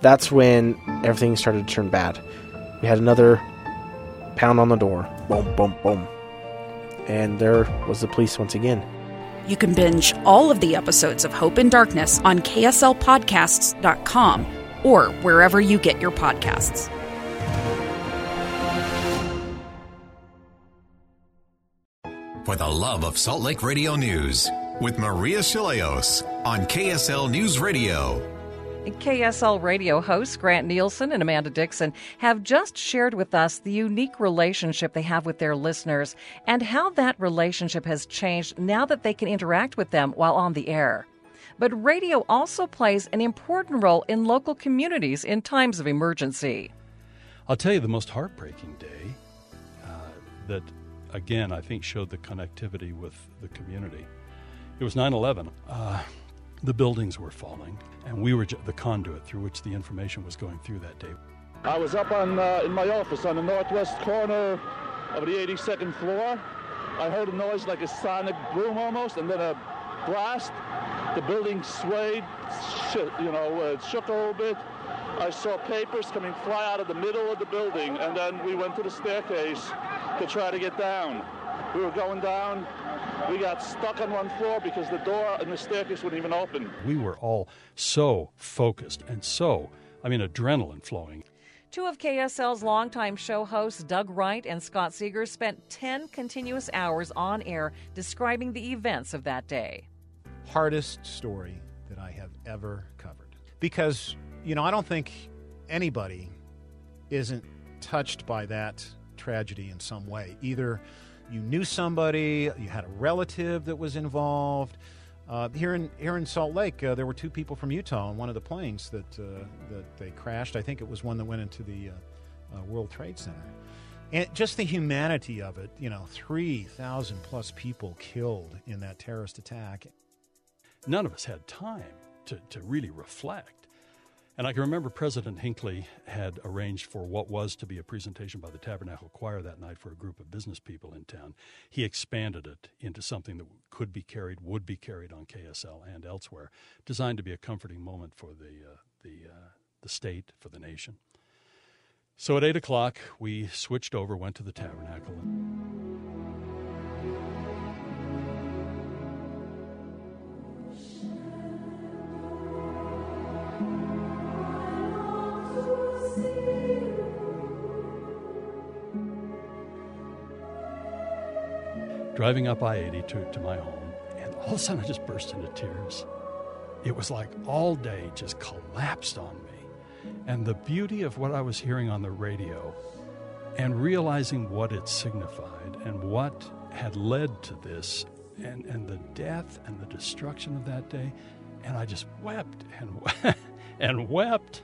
That's when everything started to turn bad. We had another pound on the door. Boom, boom, boom. And there was the police once again. You can binge all of the episodes of Hope in Darkness on KSLPodcasts.com or wherever you get your podcasts. For the love of Salt Lake Radio News with Maria Shilaos on KSL News Radio. KSL radio hosts Grant Nielsen and Amanda Dickson have just shared with us the unique relationship they have with their listeners and how that relationship has changed now that they can interact with them while on the air. But radio also plays an important role in local communities in times of emergency. I'll tell you the most heartbreaking day uh, that, again, I think showed the connectivity with the community. It was 9 11. Uh, the buildings were falling, and we were the conduit through which the information was going through that day. I was up on uh, in my office on the northwest corner of the 82nd floor. I heard a noise like a sonic boom almost, and then a blast. The building swayed, sh- you know, uh, shook a little bit. I saw papers coming fly out of the middle of the building, and then we went to the staircase to try to get down. We were going down, we got stuck on one floor because the door and the staircase wouldn't even open. We were all so focused and so, I mean, adrenaline flowing. Two of KSL's longtime show hosts, Doug Wright and Scott Seeger, spent 10 continuous hours on air describing the events of that day. Hardest story that I have ever covered. Because, you know, I don't think anybody isn't touched by that tragedy in some way. Either you knew somebody, you had a relative that was involved. Uh, here in here in Salt Lake, uh, there were two people from Utah on one of the planes that uh, that they crashed. I think it was one that went into the uh, uh, World Trade Center, and just the humanity of it. You know, three thousand plus people killed in that terrorist attack. None of us had time to, to really reflect. And I can remember President Hinckley had arranged for what was to be a presentation by the Tabernacle Choir that night for a group of business people in town. He expanded it into something that could be carried, would be carried on KSL and elsewhere, designed to be a comforting moment for the, uh, the, uh, the state, for the nation. So at 8 o'clock, we switched over, went to the Tabernacle. Driving up I 80 to, to my home, and all of a sudden I just burst into tears. It was like all day just collapsed on me. And the beauty of what I was hearing on the radio and realizing what it signified and what had led to this and, and the death and the destruction of that day. And I just wept and, and wept.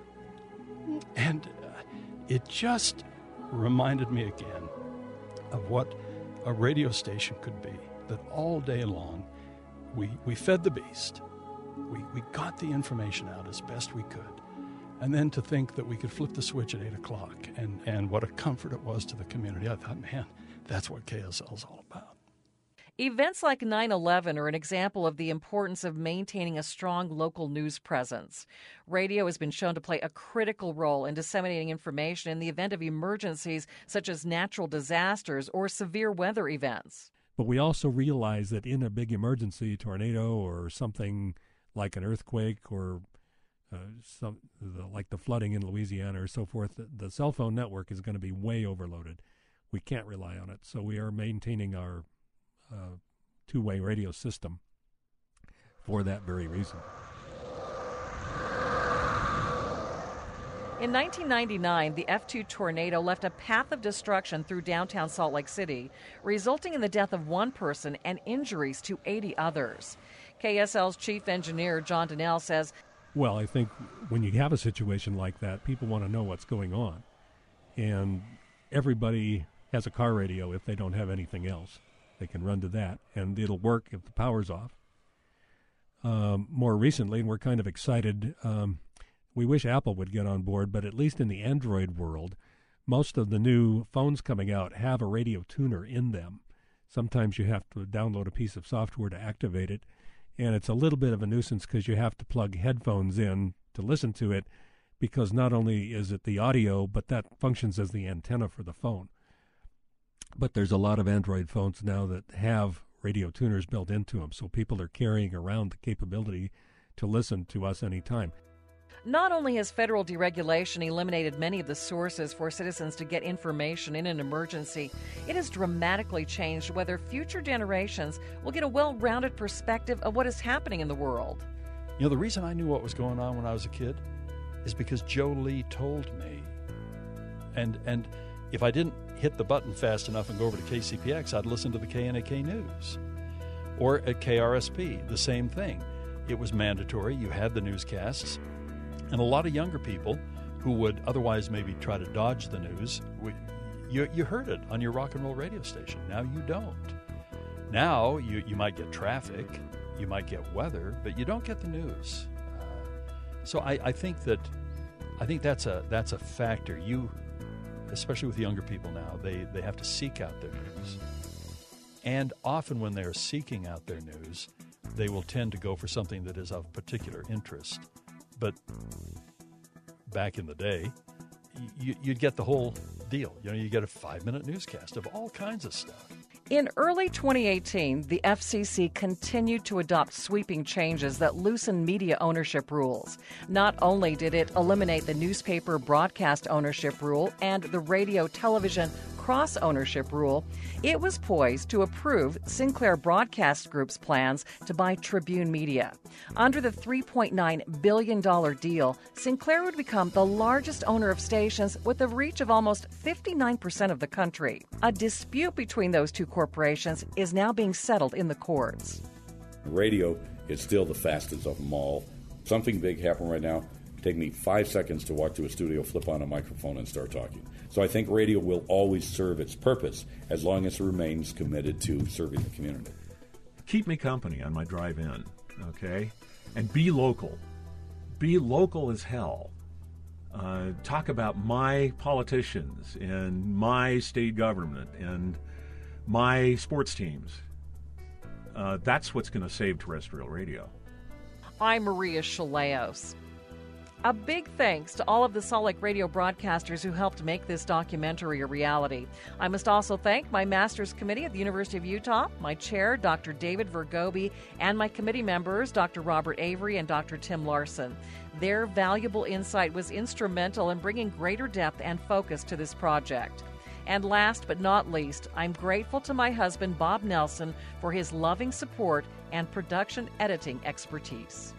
And uh, it just reminded me again of what a radio station could be. That all day long, we, we fed the beast. We, we got the information out as best we could. And then to think that we could flip the switch at 8 o'clock and, and what a comfort it was to the community. I thought, man, that's what KSL is all about. Events like 9 11 are an example of the importance of maintaining a strong local news presence. Radio has been shown to play a critical role in disseminating information in the event of emergencies such as natural disasters or severe weather events. But we also realize that in a big emergency, tornado or something like an earthquake or uh, some the, like the flooding in Louisiana or so forth, the, the cell phone network is going to be way overloaded. We can't rely on it, so we are maintaining our uh, two way radio system for that very reason. In 1999, the F2 tornado left a path of destruction through downtown Salt Lake City, resulting in the death of one person and injuries to 80 others. KSL's chief engineer, John Donnell, says Well, I think when you have a situation like that, people want to know what's going on. And everybody has a car radio if they don't have anything else. They can run to that, and it'll work if the power's off. Um, more recently, and we're kind of excited, um, we wish Apple would get on board, but at least in the Android world, most of the new phones coming out have a radio tuner in them. Sometimes you have to download a piece of software to activate it, and it's a little bit of a nuisance because you have to plug headphones in to listen to it because not only is it the audio, but that functions as the antenna for the phone. But there's a lot of Android phones now that have radio tuners built into them, so people are carrying around the capability to listen to us anytime. Not only has federal deregulation eliminated many of the sources for citizens to get information in an emergency, it has dramatically changed whether future generations will get a well rounded perspective of what is happening in the world. You know, the reason I knew what was going on when I was a kid is because Joe Lee told me. And, and if I didn't hit the button fast enough and go over to KCPX, I'd listen to the KNAK News. Or at KRSP, the same thing. It was mandatory. You had the newscasts. And a lot of younger people who would otherwise maybe try to dodge the news, you, you heard it on your rock and roll radio station. Now you don't. Now you, you might get traffic, you might get weather, but you don't get the news. So I, I think that I think that's a that's a factor. You, especially with younger people now, they, they have to seek out their news. And often when they're seeking out their news, they will tend to go for something that is of particular interest. But back in the day, you, would get the whole deal. You know, you get a five minute newscast of all kinds of stuff. In early 2018, the FCC continued to adopt sweeping changes that loosen media ownership rules. Not only did it eliminate the newspaper broadcast ownership rule and the radio television cross ownership rule, it was poised to approve Sinclair Broadcast Group's plans to buy Tribune Media. Under the $3.9 billion deal, Sinclair would become the largest owner of stations with a reach of almost 59% of the country. A dispute between those two corporations is now being settled in the courts. Radio is still the fastest of them all. Something big happened right now. Take me five seconds to walk to a studio, flip on a microphone, and start talking. So I think radio will always serve its purpose as long as it remains committed to serving the community. Keep me company on my drive in, okay? And be local. Be local as hell. Uh, talk about my politicians and my state government and my sports teams. Uh, that's what's going to save terrestrial radio. I'm Maria Shilaos. A big thanks to all of the Salt Lake radio broadcasters who helped make this documentary a reality. I must also thank my Master's Committee at the University of Utah, my chair, Dr. David Vergobbi, and my committee members, Dr. Robert Avery and Dr. Tim Larson. Their valuable insight was instrumental in bringing greater depth and focus to this project. And last but not least, I'm grateful to my husband, Bob Nelson, for his loving support and production editing expertise.